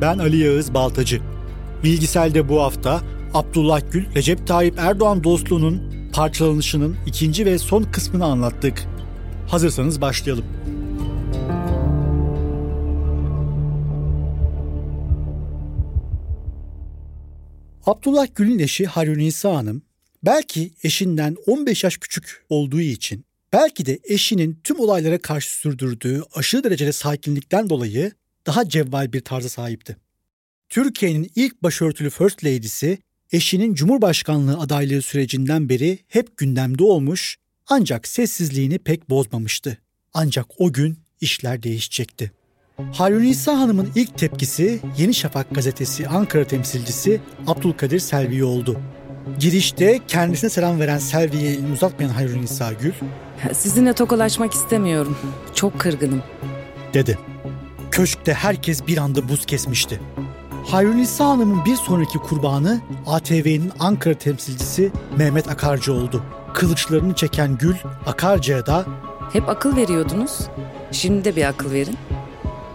ben Ali Yağız Baltacı. Bilgisel'de bu hafta Abdullah Gül, Recep Tayyip Erdoğan dostluğunun parçalanışının ikinci ve son kısmını anlattık. Hazırsanız başlayalım. Abdullah Gül'ün eşi Harunisa Hanım belki eşinden 15 yaş küçük olduğu için belki de eşinin tüm olaylara karşı sürdürdüğü aşırı derecede sakinlikten dolayı daha cevval bir tarza sahipti. Türkiye'nin ilk başörtülü First Lady'si eşinin Cumhurbaşkanlığı adaylığı sürecinden beri hep gündemde olmuş ancak sessizliğini pek bozmamıştı. Ancak o gün işler değişecekti. Harunisa Hanım'ın ilk tepkisi Yeni Şafak gazetesi Ankara temsilcisi Abdülkadir Selvi oldu. Girişte kendisine selam veren Selvi'ye elini uzatmayan Harunisa Gül, Sizinle tokalaşmak istemiyorum. Çok kırgınım. dedi. Köşkte herkes bir anda buz kesmişti. Hayrunisa Hanım'ın bir sonraki kurbanı ATV'nin Ankara temsilcisi Mehmet Akarcı oldu. Kılıçlarını çeken Gül, Akarcı'ya da Hep akıl veriyordunuz. Şimdi de bir akıl verin.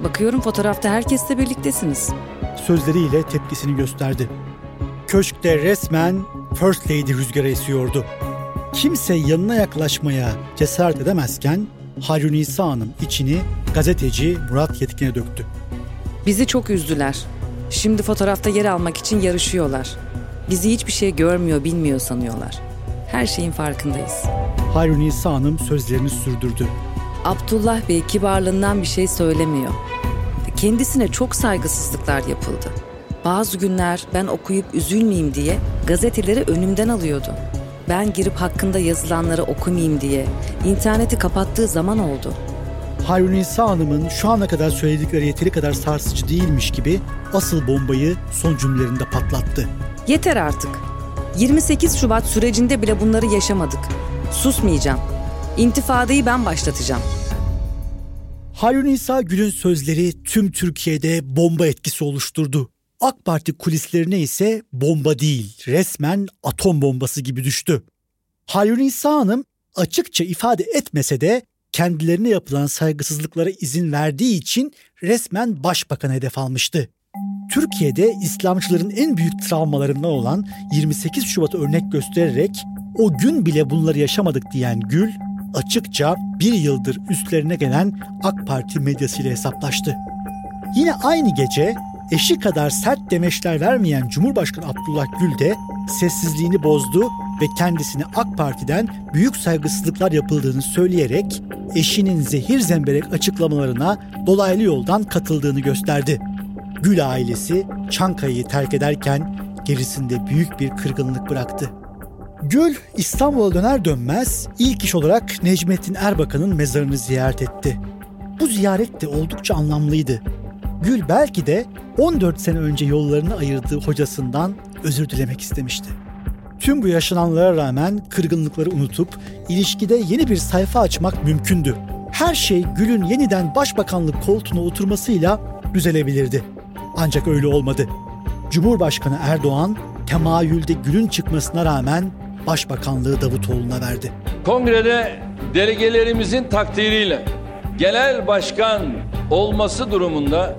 Bakıyorum fotoğrafta herkesle birliktesiniz. sözleriyle tepkisini gösterdi. Köşkte resmen First Lady rüzgarı esiyordu. Kimse yanına yaklaşmaya cesaret edemezken Hayrunisa Hanım içini gazeteci Murat Yetkin'e döktü. Bizi çok üzdüler. Şimdi fotoğrafta yer almak için yarışıyorlar. Bizi hiçbir şey görmüyor, bilmiyor sanıyorlar. Her şeyin farkındayız. Hayrunisa Hanım sözlerini sürdürdü. Abdullah Bey kibarlığından bir şey söylemiyor. Kendisine çok saygısızlıklar yapıldı. Bazı günler ben okuyup üzülmeyeyim diye gazeteleri önümden alıyordu. Ben girip hakkında yazılanları okumayayım diye interneti kapattığı zaman oldu. Hayrunisa Hanım'ın şu ana kadar söyledikleri yeteri kadar sarsıcı değilmiş gibi asıl bombayı son cümlelerinde patlattı. Yeter artık. 28 Şubat sürecinde bile bunları yaşamadık. Susmayacağım. İntifadayı ben başlatacağım. Hayrunisa Gül'ün sözleri tüm Türkiye'de bomba etkisi oluşturdu. AK Parti kulislerine ise bomba değil, resmen atom bombası gibi düştü. Hayrunisa Hanım açıkça ifade etmese de kendilerine yapılan saygısızlıklara izin verdiği için resmen başbakan hedef almıştı. Türkiye'de İslamcıların en büyük travmalarından olan 28 Şubat'ı örnek göstererek o gün bile bunları yaşamadık diyen Gül açıkça bir yıldır üstlerine gelen AK Parti medyasıyla hesaplaştı. Yine aynı gece eşi kadar sert demeçler vermeyen Cumhurbaşkanı Abdullah Gül de sessizliğini bozdu ve kendisine AK Parti'den büyük saygısızlıklar yapıldığını söyleyerek eşinin zehir zemberek açıklamalarına dolaylı yoldan katıldığını gösterdi. Gül ailesi Çankaya'yı terk ederken gerisinde büyük bir kırgınlık bıraktı. Gül İstanbul'a döner dönmez ilk iş olarak Necmettin Erbakan'ın mezarını ziyaret etti. Bu ziyaret de oldukça anlamlıydı. Gül belki de 14 sene önce yollarını ayırdığı hocasından özür dilemek istemişti. Tüm bu yaşananlara rağmen kırgınlıkları unutup ilişkide yeni bir sayfa açmak mümkündü. Her şey Gül'ün yeniden başbakanlık koltuğuna oturmasıyla düzelebilirdi. Ancak öyle olmadı. Cumhurbaşkanı Erdoğan temayülde Gül'ün çıkmasına rağmen başbakanlığı Davutoğlu'na verdi. Kongrede delegelerimizin takdiriyle genel başkan olması durumunda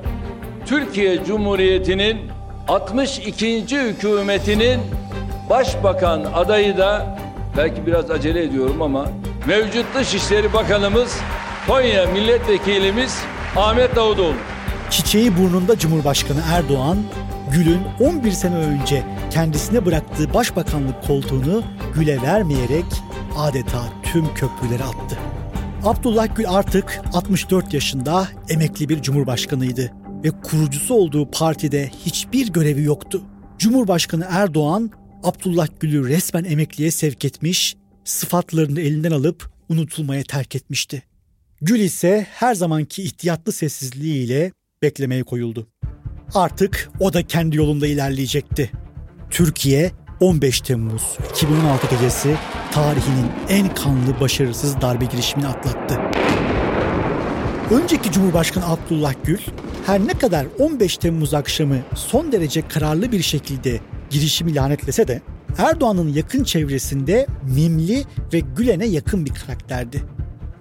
Türkiye Cumhuriyeti'nin 62. hükümetinin başbakan adayı da belki biraz acele ediyorum ama mevcut Dışişleri Bakanımız Konya Milletvekilimiz Ahmet Davutoğlu. Çiçeği burnunda Cumhurbaşkanı Erdoğan, Gül'ün 11 sene önce kendisine bıraktığı başbakanlık koltuğunu Gül'e vermeyerek adeta tüm köprüleri attı. Abdullah Gül artık 64 yaşında emekli bir cumhurbaşkanıydı ve kurucusu olduğu partide hiçbir görevi yoktu. Cumhurbaşkanı Erdoğan Abdullah Gül'ü resmen emekliye sevk etmiş, sıfatlarını elinden alıp unutulmaya terk etmişti. Gül ise her zamanki ihtiyatlı sessizliğiyle beklemeye koyuldu. Artık o da kendi yolunda ilerleyecekti. Türkiye 15 Temmuz 2016 gecesi tarihinin en kanlı başarısız darbe girişimini atlattı. Önceki Cumhurbaşkanı Abdullah Gül her ne kadar 15 Temmuz akşamı son derece kararlı bir şekilde girişimi lanetlese de Erdoğan'ın yakın çevresinde mimli ve Gülen'e yakın bir karakterdi.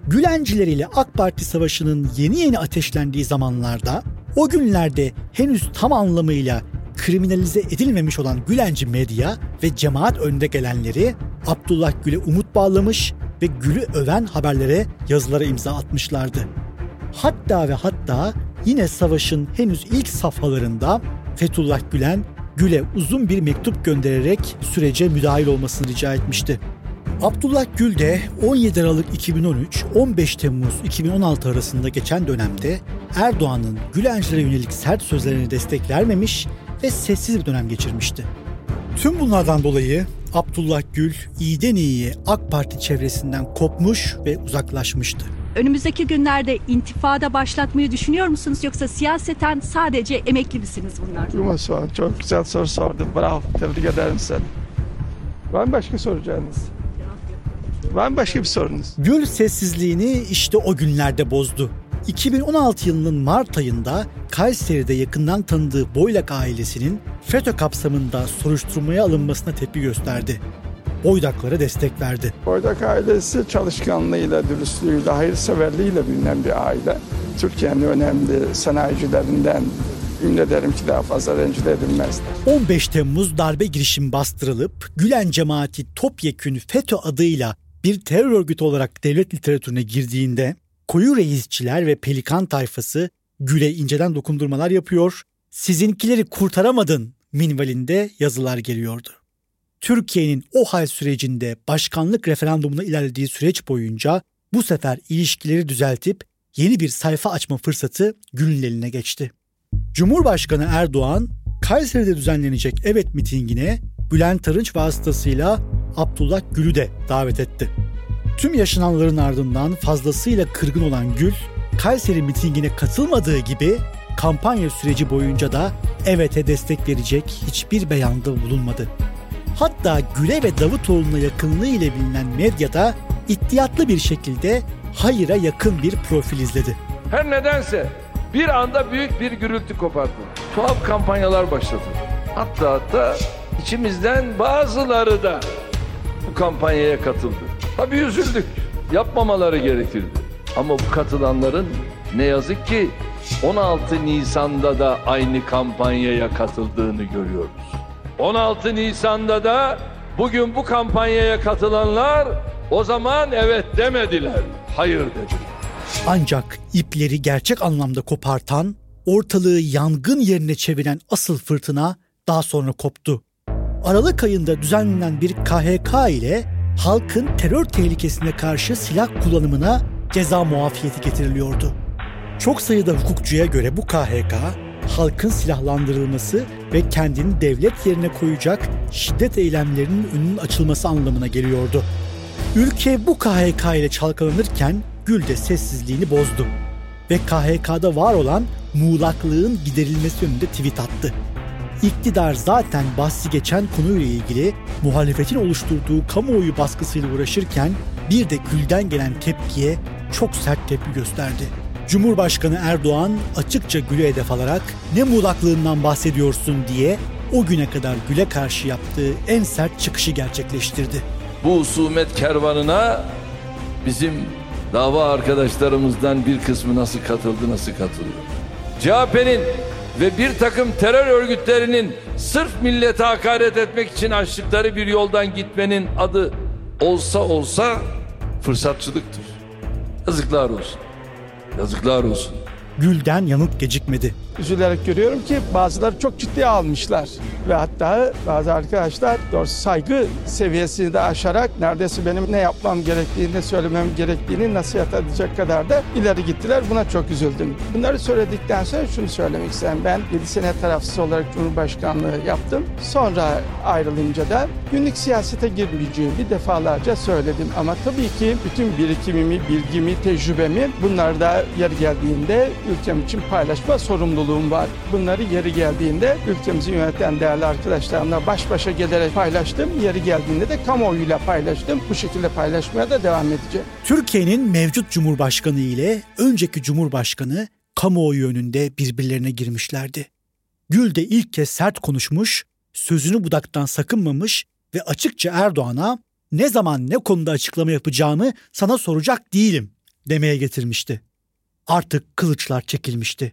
Gülenciler ile AK Parti savaşının yeni yeni ateşlendiği zamanlarda o günlerde henüz tam anlamıyla kriminalize edilmemiş olan Gülenci medya ve cemaat önde gelenleri Abdullah Gül'e umut bağlamış ve Gül'ü öven haberlere yazılara imza atmışlardı. Hatta ve hatta yine savaşın henüz ilk safhalarında Fethullah Gülen Gül'e uzun bir mektup göndererek sürece müdahil olmasını rica etmişti. Abdullah Gül de 17 Aralık 2013-15 Temmuz 2016 arasında geçen dönemde Erdoğan'ın Gülencilere yönelik sert sözlerine destek vermemiş ve sessiz bir dönem geçirmişti. Tüm bunlardan dolayı Abdullah Gül iyiden iyiye AK Parti çevresinden kopmuş ve uzaklaşmıştı. Önümüzdeki günlerde intifada başlatmayı düşünüyor musunuz yoksa siyaseten sadece emekli misiniz bunlar? Yuma. Çok güzel soru sordun. Bravo. Tebrik ederim seni. Var mı başka soracağınız? Var mı başka bir sorunuz? Gül sessizliğini işte o günlerde bozdu. 2016 yılının Mart ayında Kayseri'de yakından tanıdığı Boylak ailesinin FETÖ kapsamında soruşturmaya alınmasına tepki gösterdi. Boydaklara destek verdi. Boydak ailesi çalışkanlığıyla, dürüstlüğüyle, hayırseverliğiyle bilinen bir aile. Türkiye'nin önemli sanayicilerinden ümit ederim ki daha fazla rencide edilmezler. 15 Temmuz darbe girişimi bastırılıp Gülen cemaati topyekün FETÖ adıyla bir terör örgütü olarak devlet literatürüne girdiğinde koyu reisçiler ve pelikan tayfası Gül'e inceden dokundurmalar yapıyor, sizinkileri kurtaramadın minvalinde yazılar geliyordu. Türkiye'nin o hal sürecinde başkanlık referandumuna ilerlediği süreç boyunca bu sefer ilişkileri düzeltip yeni bir sayfa açma fırsatı Gül'ün eline geçti. Cumhurbaşkanı Erdoğan Kayseri'de düzenlenecek Evet mitingine Bülent Arınç vasıtasıyla Abdullah Gül'ü de davet etti. Tüm yaşananların ardından fazlasıyla kırgın olan Gül, Kayseri mitingine katılmadığı gibi kampanya süreci boyunca da EVET'e destek verecek hiçbir beyanda bulunmadı. Hatta Gül'e ve Davutoğlu'na yakınlığı ile bilinen medyada ihtiyatlı bir şekilde hayıra yakın bir profil izledi. Her nedense bir anda büyük bir gürültü kopardı. Tuhaf kampanyalar başladı. Hatta hatta içimizden bazıları da bu kampanyaya katıldı. Tabii üzüldük. Yapmamaları gerekirdi. Ama bu katılanların ne yazık ki 16 Nisan'da da aynı kampanyaya katıldığını görüyoruz. 16 Nisan'da da bugün bu kampanyaya katılanlar o zaman evet demediler, hayır dediler. Ancak ipleri gerçek anlamda kopartan, ortalığı yangın yerine çeviren asıl fırtına daha sonra koptu. Aralık ayında düzenlenen bir KHK ile halkın terör tehlikesine karşı silah kullanımına ceza muafiyeti getiriliyordu. Çok sayıda hukukçuya göre bu KHK, halkın silahlandırılması ve kendini devlet yerine koyacak şiddet eylemlerinin önünün açılması anlamına geliyordu. Ülke bu KHK ile çalkalanırken Gül de sessizliğini bozdu ve KHK'da var olan muğlaklığın giderilmesi yönünde tweet attı. İktidar zaten bahsi geçen konuyla ilgili muhalefetin oluşturduğu kamuoyu baskısıyla uğraşırken bir de Gül'den gelen tepkiye çok sert tepki gösterdi. Cumhurbaşkanı Erdoğan açıkça Gül'e hedef alarak ne muğlaklığından bahsediyorsun diye o güne kadar Gül'e karşı yaptığı en sert çıkışı gerçekleştirdi. Bu husumet kervanına bizim dava arkadaşlarımızdan bir kısmı nasıl katıldı, nasıl katılıyor? CHP'nin ve bir takım terör örgütlerinin sırf millete hakaret etmek için açtıkları bir yoldan gitmenin adı olsa olsa fırsatçılıktır. Yazıklar olsun. Yazıklar olsun. Gül'den yanıt gecikmedi. Üzülerek görüyorum ki bazıları çok ciddiye almışlar. Ve hatta bazı arkadaşlar doğrusu saygı seviyesini de aşarak neredeyse benim ne yapmam gerektiğini, ne söylemem gerektiğini nasihat edecek kadar da ileri gittiler. Buna çok üzüldüm. Bunları söyledikten sonra şunu söylemek istedim. Ben 7 sene tarafsız olarak Cumhurbaşkanlığı yaptım. Sonra ayrılınca da günlük siyasete girmeyeceğimi defalarca söyledim. Ama tabii ki bütün birikimimi, bilgimi, tecrübemi bunları da yeri geldiğinde ülkem için paylaşma sorumluluğum var. Bunları yeri geldiğinde ülkemizi yöneten değerli arkadaşlarımla baş başa gelerek paylaştım. Yeri geldiğinde de kamuoyuyla paylaştım. Bu şekilde paylaşmaya da devam edeceğim. Türkiye'nin mevcut Cumhurbaşkanı ile önceki Cumhurbaşkanı kamuoyu önünde birbirlerine girmişlerdi. Gül de ilk kez sert konuşmuş, sözünü budaktan sakınmamış ve açıkça Erdoğan'a ne zaman ne konuda açıklama yapacağımı sana soracak değilim demeye getirmişti. Artık kılıçlar çekilmişti.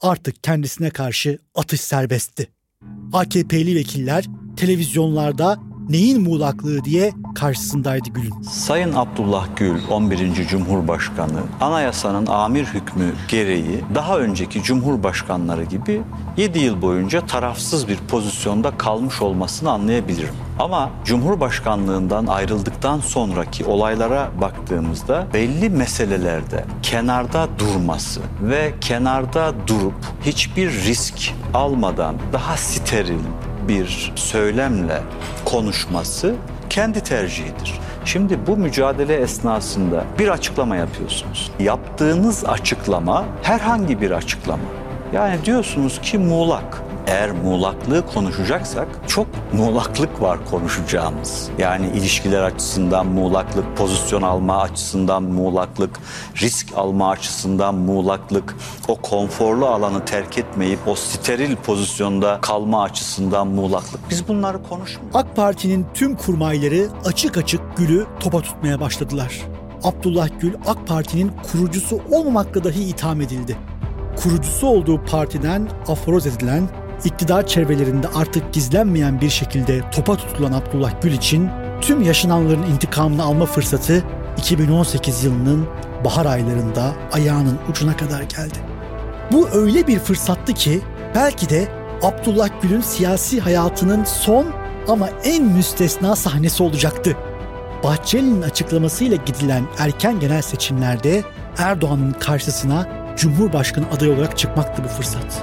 Artık kendisine karşı atış serbestti. AKP'li vekiller televizyonlarda neyin muğlaklığı diye karşısındaydı Gül'ün. Sayın Abdullah Gül 11. Cumhurbaşkanı anayasanın amir hükmü gereği daha önceki cumhurbaşkanları gibi 7 yıl boyunca tarafsız bir pozisyonda kalmış olmasını anlayabilirim. Ama Cumhurbaşkanlığından ayrıldıktan sonraki olaylara baktığımızda belli meselelerde kenarda durması ve kenarda durup hiçbir risk almadan daha steril bir söylemle konuşması kendi tercihidir. Şimdi bu mücadele esnasında bir açıklama yapıyorsunuz. Yaptığınız açıklama herhangi bir açıklama. Yani diyorsunuz ki muğlak. Eğer muğlaklığı konuşacaksak çok muğlaklık var konuşacağımız. Yani ilişkiler açısından muğlaklık, pozisyon alma açısından muğlaklık, risk alma açısından muğlaklık, o konforlu alanı terk etmeyip o steril pozisyonda kalma açısından muğlaklık. Biz bunları konuşmuyoruz. AK Parti'nin tüm kurmayları açık açık Gül'ü topa tutmaya başladılar. Abdullah Gül AK Parti'nin kurucusu olmamakla dahi itham edildi. Kurucusu olduğu partiden aforoz edilen iktidar çevrelerinde artık gizlenmeyen bir şekilde topa tutulan Abdullah Gül için tüm yaşananların intikamını alma fırsatı 2018 yılının bahar aylarında ayağının ucuna kadar geldi. Bu öyle bir fırsattı ki belki de Abdullah Gül'ün siyasi hayatının son ama en müstesna sahnesi olacaktı. Bahçeli'nin açıklamasıyla gidilen erken genel seçimlerde Erdoğan'ın karşısına Cumhurbaşkanı adayı olarak çıkmaktı bu fırsat.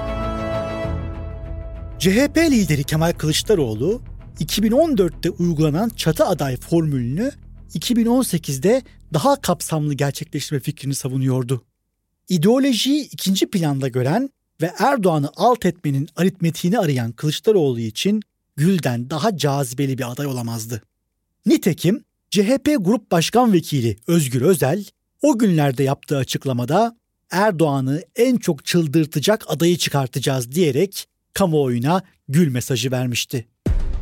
CHP lideri Kemal Kılıçdaroğlu 2014'te uygulanan çatı aday formülünü 2018'de daha kapsamlı gerçekleştirme fikrini savunuyordu. İdeolojiyi ikinci planda gören ve Erdoğan'ı alt etmenin aritmetiğini arayan Kılıçdaroğlu için Gül'den daha cazibeli bir aday olamazdı. Nitekim CHP Grup Başkan Vekili Özgür Özel o günlerde yaptığı açıklamada Erdoğan'ı en çok çıldırtacak adayı çıkartacağız diyerek kamuoyuna gül mesajı vermişti.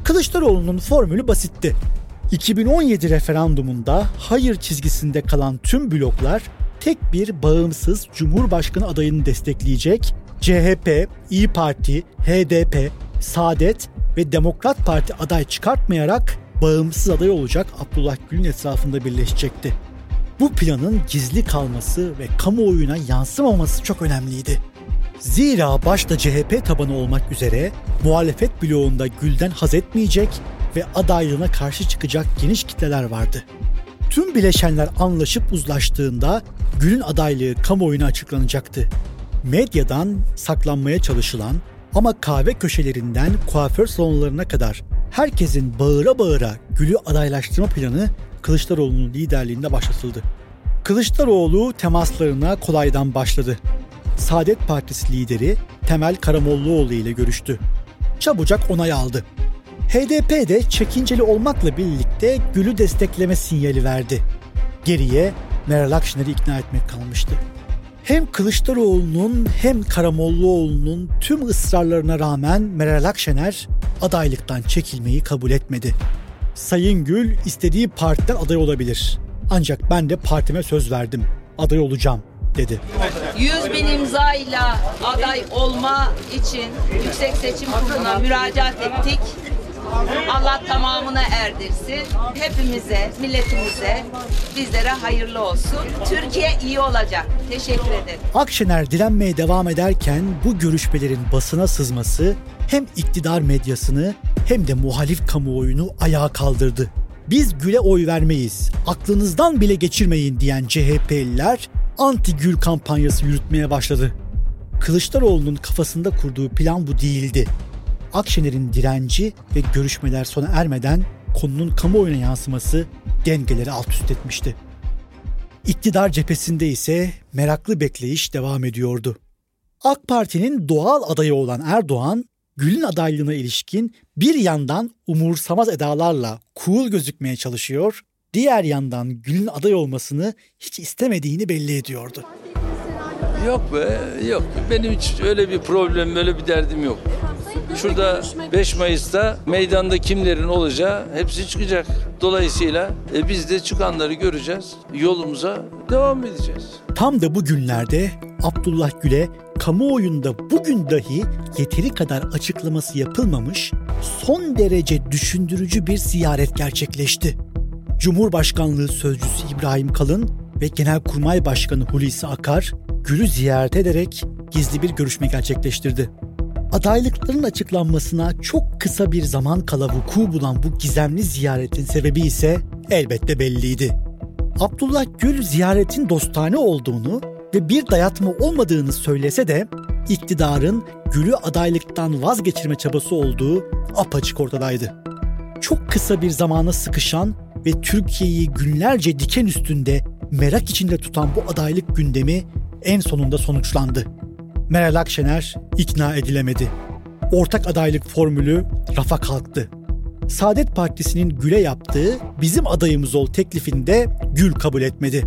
Kılıçdaroğlu'nun formülü basitti. 2017 referandumunda hayır çizgisinde kalan tüm bloklar tek bir bağımsız Cumhurbaşkanı adayını destekleyecek, CHP, İyi Parti, HDP, Saadet ve Demokrat Parti aday çıkartmayarak bağımsız aday olacak Abdullah Gül'ün etrafında birleşecekti. Bu planın gizli kalması ve kamuoyuna yansımaması çok önemliydi. Zira başta CHP tabanı olmak üzere muhalefet bloğunda Gül'den haz etmeyecek ve adaylığına karşı çıkacak geniş kitleler vardı. Tüm bileşenler anlaşıp uzlaştığında Gül'ün adaylığı kamuoyuna açıklanacaktı. medyadan saklanmaya çalışılan ama kahve köşelerinden kuaför salonlarına kadar herkesin bağıra bağıra Gül'ü adaylaştırma planı Kılıçdaroğlu'nun liderliğinde başlatıldı. Kılıçdaroğlu temaslarına kolaydan başladı. Saadet Partisi lideri Temel Karamollaoğlu ile görüştü. Çabucak onay aldı. HDP de çekinceli olmakla birlikte Gül'ü destekleme sinyali verdi. Geriye Meral Akşener'i ikna etmek kalmıştı. Hem Kılıçdaroğlu'nun hem Karamollaoğlu'nun tüm ısrarlarına rağmen Meral Akşener adaylıktan çekilmeyi kabul etmedi. Sayın Gül istediği partiden aday olabilir. Ancak ben de partime söz verdim. Aday olacağım dedi. 100 bin imzayla aday olma için Yüksek Seçim Kurulu'na müracaat ettik. Allah tamamına erdirsin. Hepimize, milletimize, bizlere hayırlı olsun. Türkiye iyi olacak. Teşekkür ederim. Akşener direnmeye devam ederken bu görüşmelerin basına sızması hem iktidar medyasını hem de muhalif kamuoyunu ayağa kaldırdı. Biz Gül'e oy vermeyiz, aklınızdan bile geçirmeyin diyen CHP'liler anti-Gül kampanyası yürütmeye başladı. Kılıçdaroğlu'nun kafasında kurduğu plan bu değildi. Akşener'in direnci ve görüşmeler sona ermeden konunun kamuoyuna yansıması dengeleri alt üst etmişti. İktidar cephesinde ise meraklı bekleyiş devam ediyordu. AK Parti'nin doğal adayı olan Erdoğan, Gül'ün adaylığına ilişkin bir yandan umursamaz edalarla cool gözükmeye çalışıyor, diğer yandan Gül'ün aday olmasını hiç istemediğini belli ediyordu. Yok be, yok. Benim hiç öyle bir problem, öyle bir derdim yok. Şurada 5 Mayıs'ta meydanda kimlerin olacağı hepsi çıkacak. Dolayısıyla e, biz de çıkanları göreceğiz. Yolumuza devam edeceğiz. Tam da bu günlerde Abdullah Gül'e kamuoyunda bugün dahi yeteri kadar açıklaması yapılmamış son derece düşündürücü bir ziyaret gerçekleşti. Cumhurbaşkanlığı Sözcüsü İbrahim Kalın ve Genelkurmay Başkanı Hulusi Akar Gül'ü ziyaret ederek gizli bir görüşme gerçekleştirdi. Adaylıkların açıklanmasına çok kısa bir zaman kala vuku bulan bu gizemli ziyaretin sebebi ise elbette belliydi. Abdullah Gül ziyaretin dostane olduğunu ve bir dayatma olmadığını söylese de iktidarın Gül'ü adaylıktan vazgeçirme çabası olduğu apaçık ortadaydı. Çok kısa bir zamana sıkışan ve Türkiye'yi günlerce diken üstünde merak içinde tutan bu adaylık gündemi en sonunda sonuçlandı. Meral Akşener ikna edilemedi. Ortak adaylık formülü rafa kalktı. Saadet Partisi'nin Gül'e yaptığı bizim adayımız ol teklifinde Gül kabul etmedi.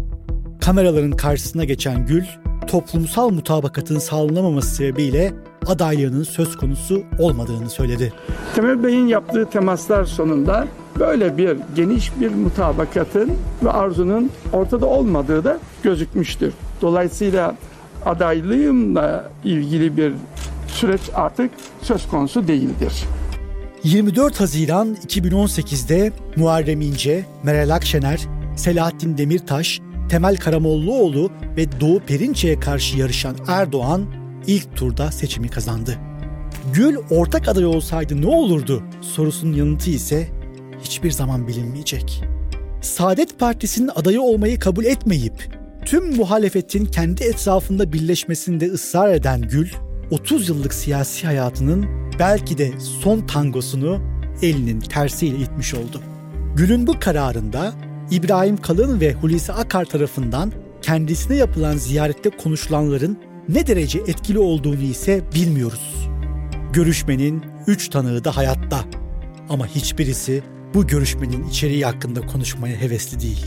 Kameraların karşısına geçen Gül, toplumsal mutabakatın sağlanamaması sebebiyle adaylığının söz konusu olmadığını söyledi. Temel Bey'in yaptığı temaslar sonunda böyle bir geniş bir mutabakatın ve arzunun ortada olmadığı da gözükmüştür. Dolayısıyla adaylığımla ilgili bir süreç artık söz konusu değildir. 24 Haziran 2018'de Muharrem İnce, Meral Akşener, Selahattin Demirtaş, Temel Karamollaoğlu ve Doğu Perinçek'e karşı yarışan Erdoğan ilk turda seçimi kazandı. Gül ortak aday olsaydı ne olurdu sorusunun yanıtı ise hiçbir zaman bilinmeyecek. Saadet Partisi'nin adayı olmayı kabul etmeyip tüm muhalefetin kendi etrafında birleşmesinde ısrar eden Gül, 30 yıllık siyasi hayatının belki de son tangosunu elinin tersiyle itmiş oldu. Gül'ün bu kararında İbrahim Kalın ve Hulusi Akar tarafından kendisine yapılan ziyarette konuşulanların ne derece etkili olduğunu ise bilmiyoruz. Görüşmenin üç tanığı da hayatta ama hiçbirisi bu görüşmenin içeriği hakkında konuşmaya hevesli değil.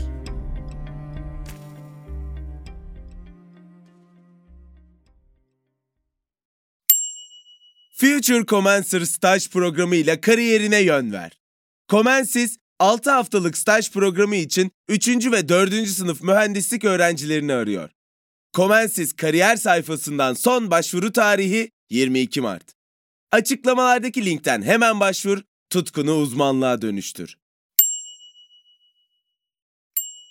Future Commencer staj programı ile kariyerine yön ver. Comensis 6 haftalık staj programı için 3. ve 4. sınıf mühendislik öğrencilerini arıyor. Comensis kariyer sayfasından son başvuru tarihi 22 Mart. Açıklamalardaki linkten hemen başvur, tutkunu uzmanlığa dönüştür.